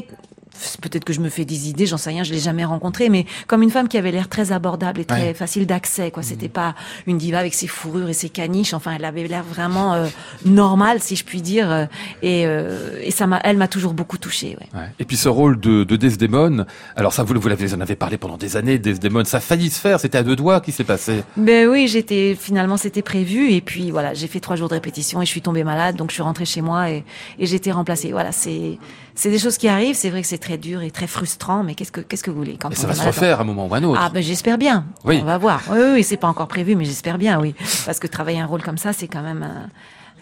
peut-être que je me fais des idées, j'en sais rien, je l'ai jamais rencontrée, mais comme une femme qui avait l'air très abordable et très Ouais. facile d'accès, quoi. Mhm. C'était pas une diva avec ses fourrures et ses caniches. Enfin, elle avait l'air vraiment euh, normale, si je puis dire. euh, Et, euh, et ça m'a, elle m'a toujours beaucoup touchée. Ouais. Ouais. Et puis ce rôle de, de Desdemone, alors ça vous, vous l'avez, vous en avez parlé pendant des années, Desdemone, ça a failli se faire, c'était à deux doigts qui s'est passé. Ben oui, j'étais finalement c'était prévu et puis voilà, j'ai fait trois jours de répétition et je suis tombée malade, donc je suis rentrée chez moi et, et j'ai été remplacée. Voilà, c'est c'est des choses qui arrivent. C'est vrai que c'est très dur et très frustrant, mais qu'est-ce que qu'est-ce que vous voulez quand on ça va se refaire à un moment ou à un autre. Ah ben j'espère bien. Oui. On va voir. Oui, oui, c'est pas encore prévu, mais j'espère bien, oui, parce que travailler un rôle comme ça, c'est quand même. euh,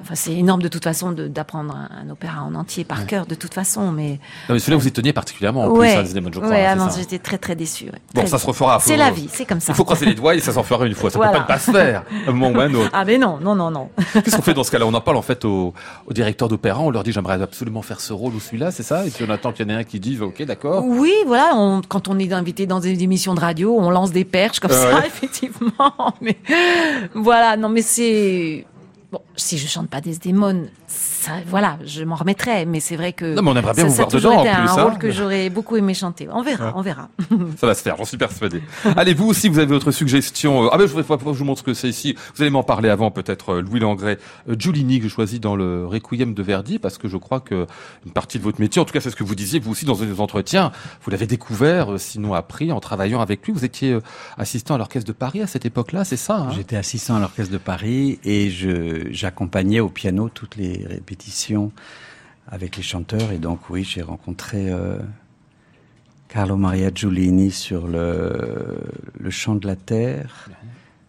Enfin, c'est énorme de toute façon d'apprendre un, un opéra en entier par cœur, de toute façon, mais Non, mais celui-là vous y teniez particulièrement en ouais, plus, hein, Desdemone, je crois. ouais, hein, ah j'étais très très déçue. ouais. Bon, Très- ça se refera. C'est la vie, c'est comme ça. Il faut croiser les doigts et ça s'en fera une fois. Ça Voilà. peut pas, pas se faire à un moment ou à un autre. Ah ben non, non, non, non. Qu'est-ce qu'on fait dans ce cas-là? On en parle en fait au, au directeur d'opéra. On leur dit j'aimerais absolument faire ce rôle ou celui-là, c'est ça? Et puis on attend qu'il y en ait un qui dise ok, d'accord. Oui, voilà, on- quand on est invité dans des émissions de radio, on lance des perches comme Ah ça, effectivement. Mais voilà, non, mais c'est bon. Si je chante pas Desdemone, ça, voilà, je m'en remettrai. Mais c'est vrai que Non, mais on aimerait bien ça, vous ça voir dedans, été en plus, un hein. rôle que j'aurais beaucoup aimé chanter. On verra, on verra. Ça va se faire, j'en suis persuadé. Allez, vous aussi, vous avez votre suggestion. euh, Ah ben, je, vais- je vous montre ce que c'est ici. Vous allez m'en parler avant, peut-être, euh, Louis Langret. Euh, Giulini, que je choisis dans le Requiem de Verdi, parce que je crois que une partie de votre métier, en tout cas, c'est ce que vous disiez, vous aussi, dans les entretiens, vous l'avez découvert, sinon appris, en travaillant avec lui. Vous étiez assistant à l'Orchestre de Paris à cette époque-là, c'est ça hein? J'étais assistant à l'orchestre de Paris et je j'accompagnais au piano toutes les avec les chanteurs. Et donc oui j'ai rencontré euh, Carlo Maria Giulini sur le le chant de la terre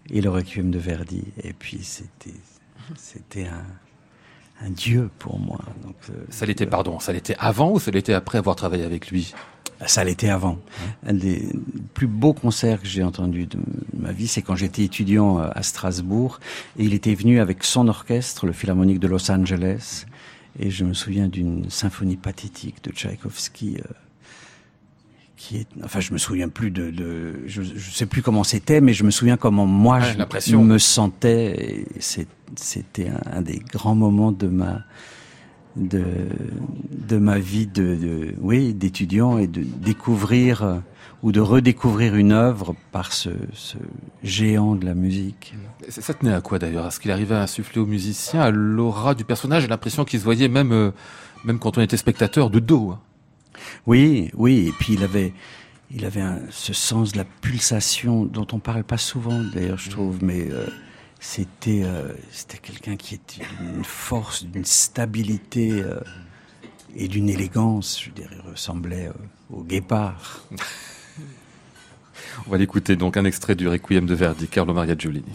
et le requiem de Verdi. Et puis c'était un dieu pour moi. Donc euh, Ça l'était, pardon, ça l'était avant ou ça l'était après avoir travaillé avec lui? Ça l'était avant. Un des plus beaux concerts que j'ai entendus de ma vie, c'est quand j'étais étudiant à Strasbourg. Et il était venu avec son orchestre, le Philharmonique de Los Angeles. Et je me souviens d'une symphonie pathétique de Tchaïkovski. euh, qui est, enfin, je me souviens plus de, de je, je sais plus comment c'était, mais je me souviens comment moi Ouais, je me sentais. C'était un, un des grands moments de ma de de ma vie de, de oui d'étudiant et de découvrir euh, ou de redécouvrir une œuvre par ce, ce géant de la musique. Ça tenait à quoi d'ailleurs? Est-ce qu'il arrivait à insuffler aux musiciens, à l'aura du personnage? L'impression qu'il se voyait même, euh, même quand on était spectateur de dos. hein. Oui, oui, et puis il avait il avait un- ce sens de la pulsation dont on parle pas souvent d'ailleurs je trouve mais euh, c'était euh, c'était quelqu'un qui était d'une force, d'une stabilité euh, et d'une élégance, je dirais, ressemblait euh, au guépard. On va l'écouter donc un extrait du Requiem de Verdi, Carlo Maria Giulini.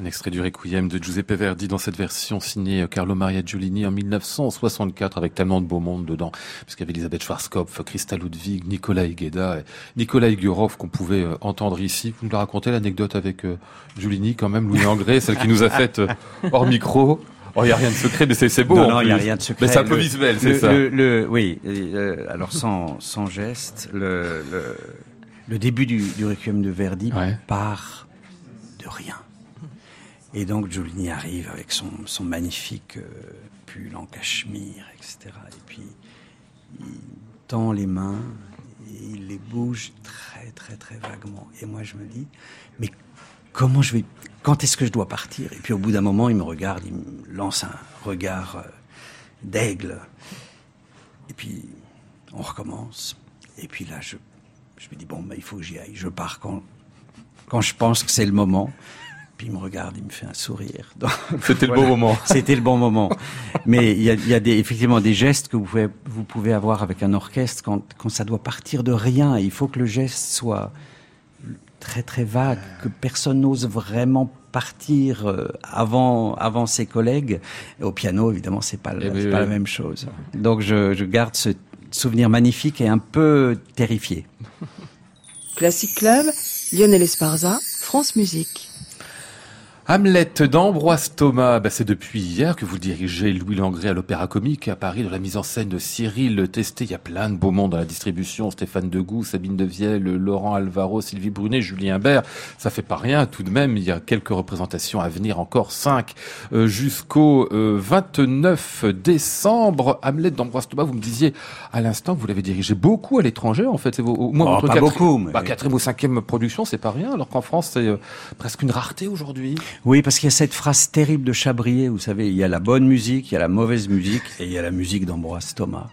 Un extrait du Requiem de Giuseppe Verdi dans cette version signée Carlo Maria Giolini en 1964 avec tellement de beau monde dedans, puisqu'il y avait Elisabeth Schwarzkopf, Christa Ludwig, Nicolas Gueda, Nicolas Igorov qu'on pouvait euh, entendre ici. Vous nous racontez l'anecdote avec euh, Giolini quand même, Louis Angré, celle qui nous a fait euh, hors micro. Oh, il n'y a rien de secret, mais c'est beau. Non, non, il n'y a rien de secret. Mais c'est un peu visuel, c'est ça. Le, le, oui, alors sans, sans geste, le, le, le début du, du Requiem de Verdi Ouais. part de rien. Et donc Giulini arrive avec son, son magnifique euh, pull en cachemire, etc. Et puis il tend les mains et il les bouge très très très vaguement. Et moi je me dis, mais comment je vais, quand est-ce que je dois partir? Et puis au bout d'un moment, il me regarde, il me lance un regard euh, d'aigle. Et puis on recommence. Et puis là, je, je me dis bon, bah, il faut que j'y aille. Je pars quand quand je pense que c'est le moment. Puis il me regarde, il me fait un sourire. C'était le bon moment. C'était le bon moment. Mais il y a, il y a des, effectivement des gestes que vous pouvez, vous pouvez avoir avec un orchestre quand, quand ça doit partir de rien. Il faut que le geste soit très très vague, que personne n'ose vraiment partir euh, avant avant ses collègues. Et au piano, évidemment, c'est pas, le- Eh oui, c'est pas oui. la même chose. Donc je, je garde ce souvenir magnifique et un peu terrifié. Classic Club, Lionel Esparza, France Musique. Hamlet d'Ambroise Thomas, bah, c'est depuis hier que vous dirigez Louis Langré à l'Opéra Comique à Paris, de la mise en scène de Cyril Testé. Il y a plein de beaux mondes dans la distribution. Stéphane Degout, Sabine Devielle, Laurent Alvaro, Sylvie Brunet, Julien Bert. Ça fait pas rien tout de même. Il y a quelques représentations à venir, encore cinq, euh, jusqu'au euh, 29 décembre. Hamlet d'Ambroise Thomas, vous me disiez à l'instant que vous l'avez dirigé beaucoup à l'étranger, en fait. C'est vos- au moins Oh, votre pas beaucoup, mais- bah, quatrième ou cinquième production, c'est pas rien, alors qu'en France, c'est euh, presque une rareté aujourd'hui. Oui, parce qu'il y a cette phrase terrible de Chabrier, vous savez, il y a la bonne musique, il y a la mauvaise musique, et il y a la musique d'Ambroise Thomas.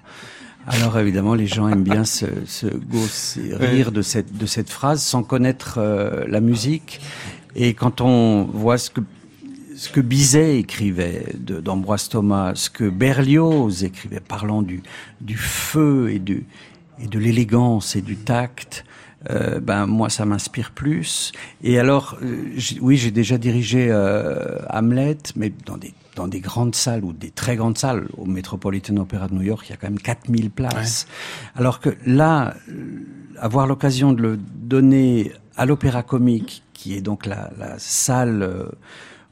Alors évidemment, les gens aiment bien se, se gausser, rire de cette, de cette phrase sans connaître euh, la musique. Et quand on voit ce que ce que Bizet écrivait d'Ambroise Thomas, ce que Berlioz écrivait, parlant du, du feu et, du, et de l'élégance et du tact, euh, ben moi ça m'inspire plus. Et alors, euh, oui, j'ai déjà dirigé euh, Hamlet, mais dans des dans des grandes salles ou des très grandes salles au Metropolitan Opera de New York, il y a quand même 4000 places. Alors que là, avoir l'occasion de le donner à l'Opéra Comique, qui est donc la, la salle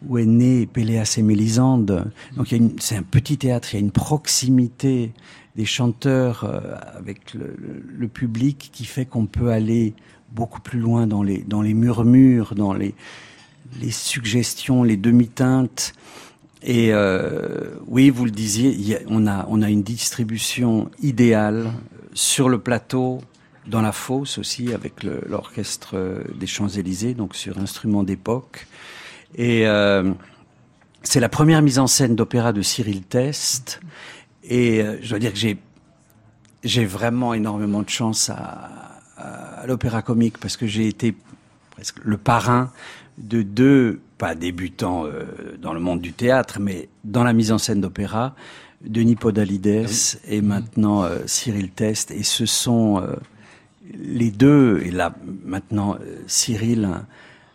où est né Péléas et Mélisande. Donc c'est un petit théâtre, il y a une proximité des chanteurs euh, avec le, le- public qui fait qu'on peut aller beaucoup plus loin dans les, dans les murmures, dans les, les suggestions, les demi-teintes. Et euh, oui, vous le disiez, a- on, a, on a une distribution idéale sur le plateau, dans la fosse aussi, avec l'orchestre euh, des Champs-Élysées, donc sur instruments d'époque. Et euh, c'est la première mise en scène d'opéra de Cyril Test. Et euh, je dois dire que j'ai j'ai vraiment énormément de chance à, l'opéra comique parce que j'ai été presque le parrain de deux, pas débutants euh, dans le monde du théâtre, mais dans la mise en scène d'opéra, Denis Podalides et maintenant euh, Cyril Test. Et ce sont les deux, et là maintenant Cyril, un,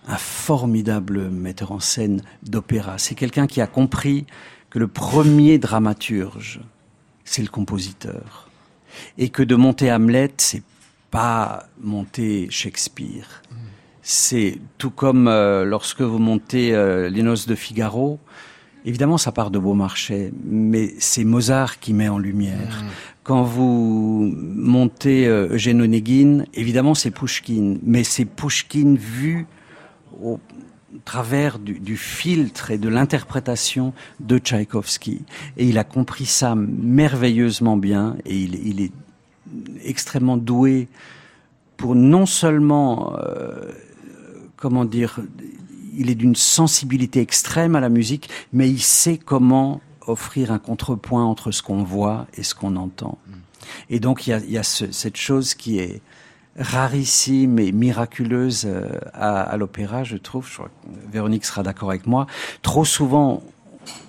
un formidable metteur en scène d'opéra. C'est quelqu'un qui a compris que le premier dramaturge, c'est le compositeur. Et que de monter Hamlet, c'est pas monter Shakespeare. C'est tout comme euh, lorsque vous montez euh, Les Noces de Figaro. Évidemment, ça part de Beaumarchais, mais c'est Mozart qui met en lumière. Quand vous montez euh, Eugène Onegin, évidemment, c'est Pouchkine, mais c'est Pouchkine vu au travers du, du filtre et de l'interprétation de Tchaïkovski. Et il a compris ça merveilleusement bien, et il, il est extrêmement doué pour non seulement, euh, comment dire, il est d'une sensibilité extrême à la musique, mais il sait comment offrir un contrepoint entre ce qu'on voit et ce qu'on entend. Et donc il y a, il y a ce- cette chose qui est rarissime et miraculeuse euh, à, à l'opéra, je trouve. Je crois que Véronique sera d'accord avec moi. Trop souvent,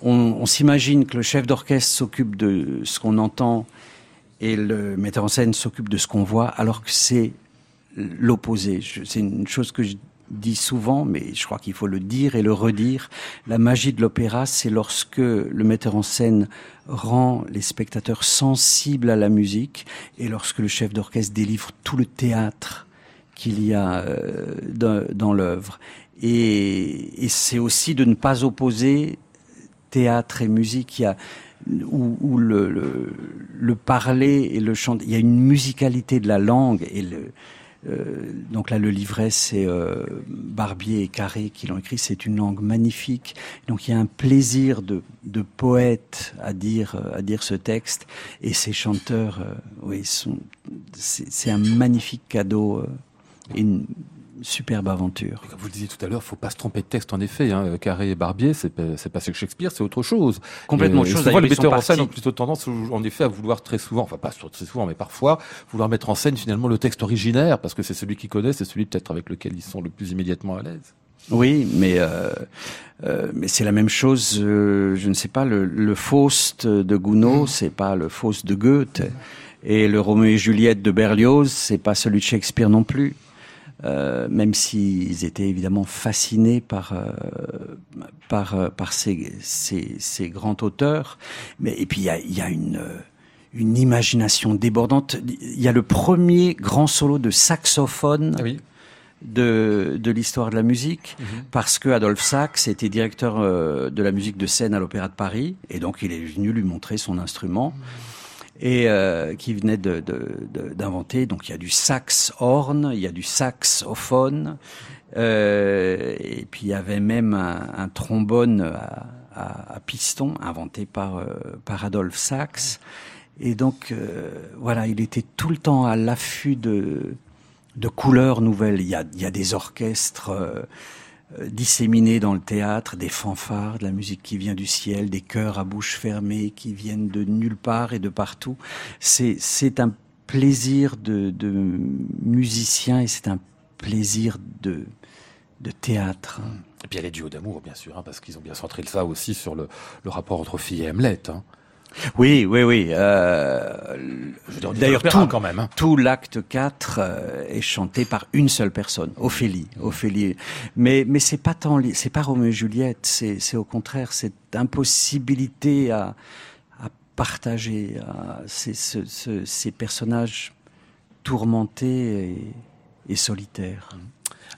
on, s'imagine que le chef d'orchestre s'occupe de ce qu'on entend et le metteur en scène s'occupe de ce qu'on voit, alors que c'est l'opposé. C'est une chose que je dit souvent, mais je crois qu'il faut le dire et le redire. La magie de l'opéra, c'est lorsque le metteur en scène rend les spectateurs sensibles à la musique et lorsque le chef d'orchestre délivre tout le théâtre qu'il y a euh, dans, dans l'œuvre. Et, et c'est aussi de ne pas opposer théâtre et musique. Il y a où, où le, le, le, parler et le chant, il y a une musicalité de la langue et le, euh, donc là, le livret, c'est euh, Barbier et Carré qui l'ont écrit. C'est une langue magnifique. Donc il y a un plaisir de, poète à dire à dire ce texte. Et ces chanteurs, euh, oui. C'est un magnifique cadeau. Euh, superbe aventure. Comme vous le disiez tout à l'heure, faut pas se tromper de texte en effet. Hein. Carré et Barbier, c'est pas, c'est pas Shakespeare, c'est autre chose. Complètement autre chose. Souvent, les metteurs en scène ont plutôt tendance, en effet, à vouloir très souvent, enfin pas très souvent, mais parfois, vouloir mettre en scène finalement le texte originaire, parce que c'est celui qu'ils connaissent, c'est celui peut-être avec lequel ils sont le plus immédiatement à l'aise. Oui, mais euh, euh, mais c'est la même chose. Euh, je ne sais pas le, le Faust de Gounod, c'est pas le Faust de Goethe, et le Roméo et Juliette de Berlioz, c'est pas celui de Shakespeare non plus. Euh, même s'ils étaient évidemment fascinés par euh, par euh, par ces, ces, ces grands auteurs, mais et puis il y a, y a une une imagination débordante. Il y a le premier grand solo de saxophone. Ah oui. De, de l'histoire de la musique, Mhm. parce que Adolphe Sax était directeur euh, de la musique de scène à l'Opéra de Paris, et donc il est venu lui montrer son instrument et euh, qui venait de, de, de- d'inventer. Donc il y a du sax horn, il y a du saxophone, euh, et puis il y avait même un, trombone à, à, à piston inventé par euh, par Adolphe Sax. Et donc euh, voilà, il était tout le temps à l'affût de de couleurs nouvelles. Il y a, il y a des orchestres. Euh, disséminés dans le théâtre, des fanfares, de la musique qui vient du ciel, des chœurs à bouche fermée qui viennent de nulle part et de partout. C'est c'est un plaisir de, de musicien et c'est un plaisir de de théâtre. Et puis il y a les duos d'amour, bien sûr, hein, parce qu'ils ont bien centré ça aussi sur le, le rapport entre fille et Hamlet. Hein. Oui, oui, oui. Euh, D'ailleurs, tout, quand même. Hein. tout l'acte 4 euh, est chanté par une seule personne, Ophélie. Ophélie. Mais, mais c'est pas tant, c'est pas Roméo et Juliette, c'est, c'est au contraire cette impossibilité à, à partager, à, ces, ce- ce- ces personnages tourmentés et, et solitaires.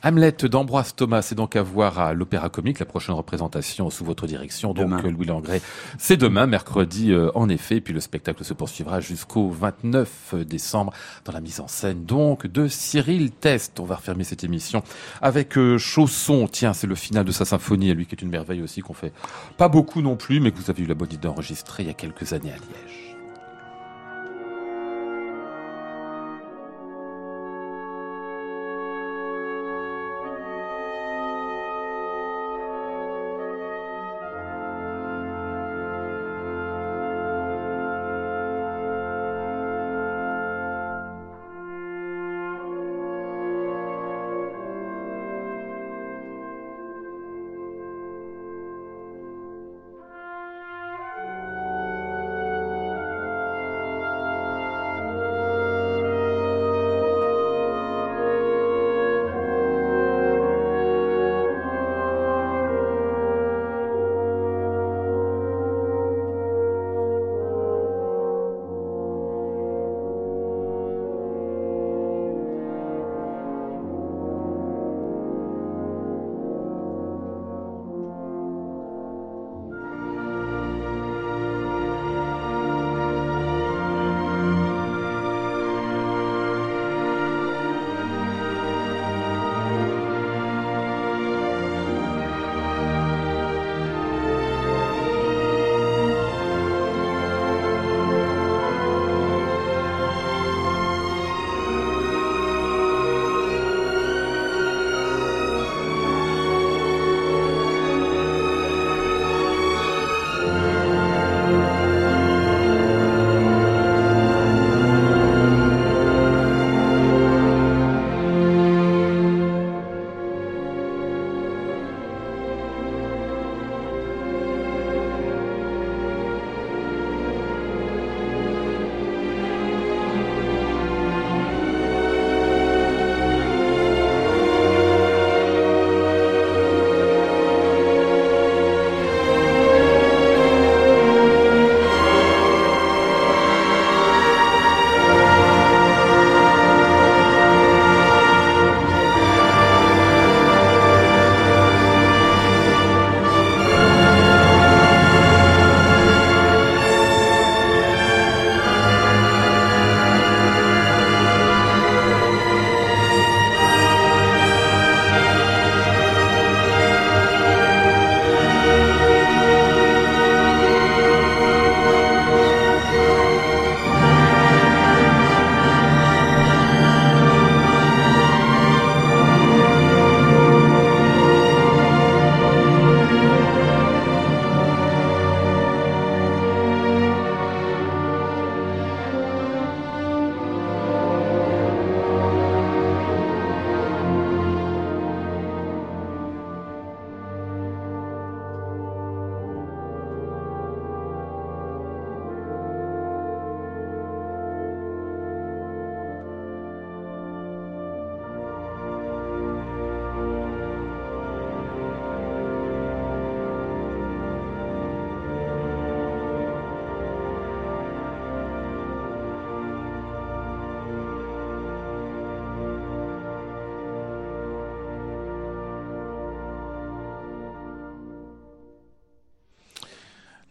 Hamlet d'Ambroise Thomas, c'est donc à voir à l'Opéra Comique, la prochaine représentation sous votre direction. Donc Demain. Louis Langré, c'est demain, mercredi euh, en effet. Et puis le spectacle se poursuivra jusqu'au 29 décembre dans la mise en scène donc de Cyril Test. On va refermer cette émission avec euh, Chausson. Tiens, c'est le final de sa symphonie, à lui qui est une merveille aussi qu'on fait pas beaucoup non plus, mais que vous avez eu la bonne idée d'enregistrer il y a quelques années à Liège.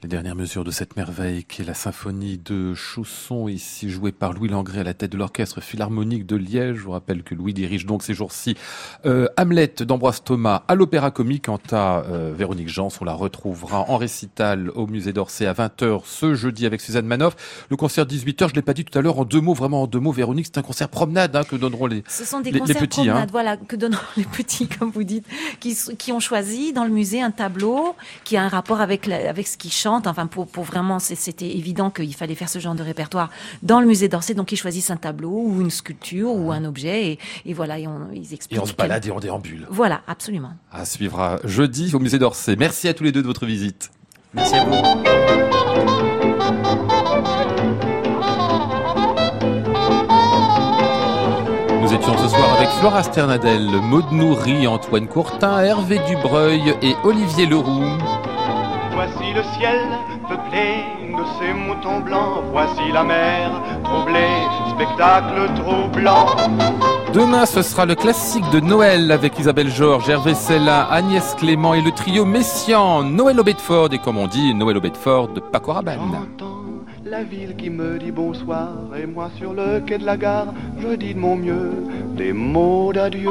Les dernières mesures de cette merveille qui est la symphonie de Chausson, ici jouée par Louis Langré à la tête de l'orchestre philharmonique de Liège. Je vous rappelle que Louis dirige donc ces jours-ci euh, Hamlet d'Ambroise Thomas à l'Opéra Comique. Quant à euh, Véronique Jans, on la retrouvera en récital au musée d'Orsay à 20h ce jeudi avec Suzanne Manoff. Le concert 18h, je l'ai pas dit tout à l'heure, en deux mots, vraiment en deux mots, Véronique, c'est un concert promenade hein, que donneront les, Ce sont des les, les concerts petits. Hein. promenades, voilà, que donnent les petits, comme vous dites, qui, qui ont choisi dans le musée un tableau qui a un rapport avec, la- avec ce qu'ils Enfin, pour, pour vraiment, c'était évident qu'il fallait faire ce genre de répertoire dans le musée d'Orsay. Donc, ils choisissent un tableau ou une sculpture ou un objet. Et, et voilà, et on, ils expliquent. Et on se quel- balade et on déambule. Voilà, absolument. À suivre jeudi au musée d'Orsay. Merci à tous les deux de votre visite. Merci à vous. Nous étions ce soir avec Flora Sternadel, Maud Nourri, Antoine Courtin, Hervé Dubreuil et Olivier Leroux. Voici le ciel peuplé de ces moutons blancs. Voici la mer troublée, spectacle troublant. Demain, ce sera le classique de Noël avec Isabelle Georges, Hervé Sella, Agnès Clément et le trio Messian, Noël au Bedford et comme on dit, Noël au Bedford de Paco Rabanne. La ville qui me dit bonsoir et moi sur le quai de la gare, je dis de mon mieux des mots d'adieu.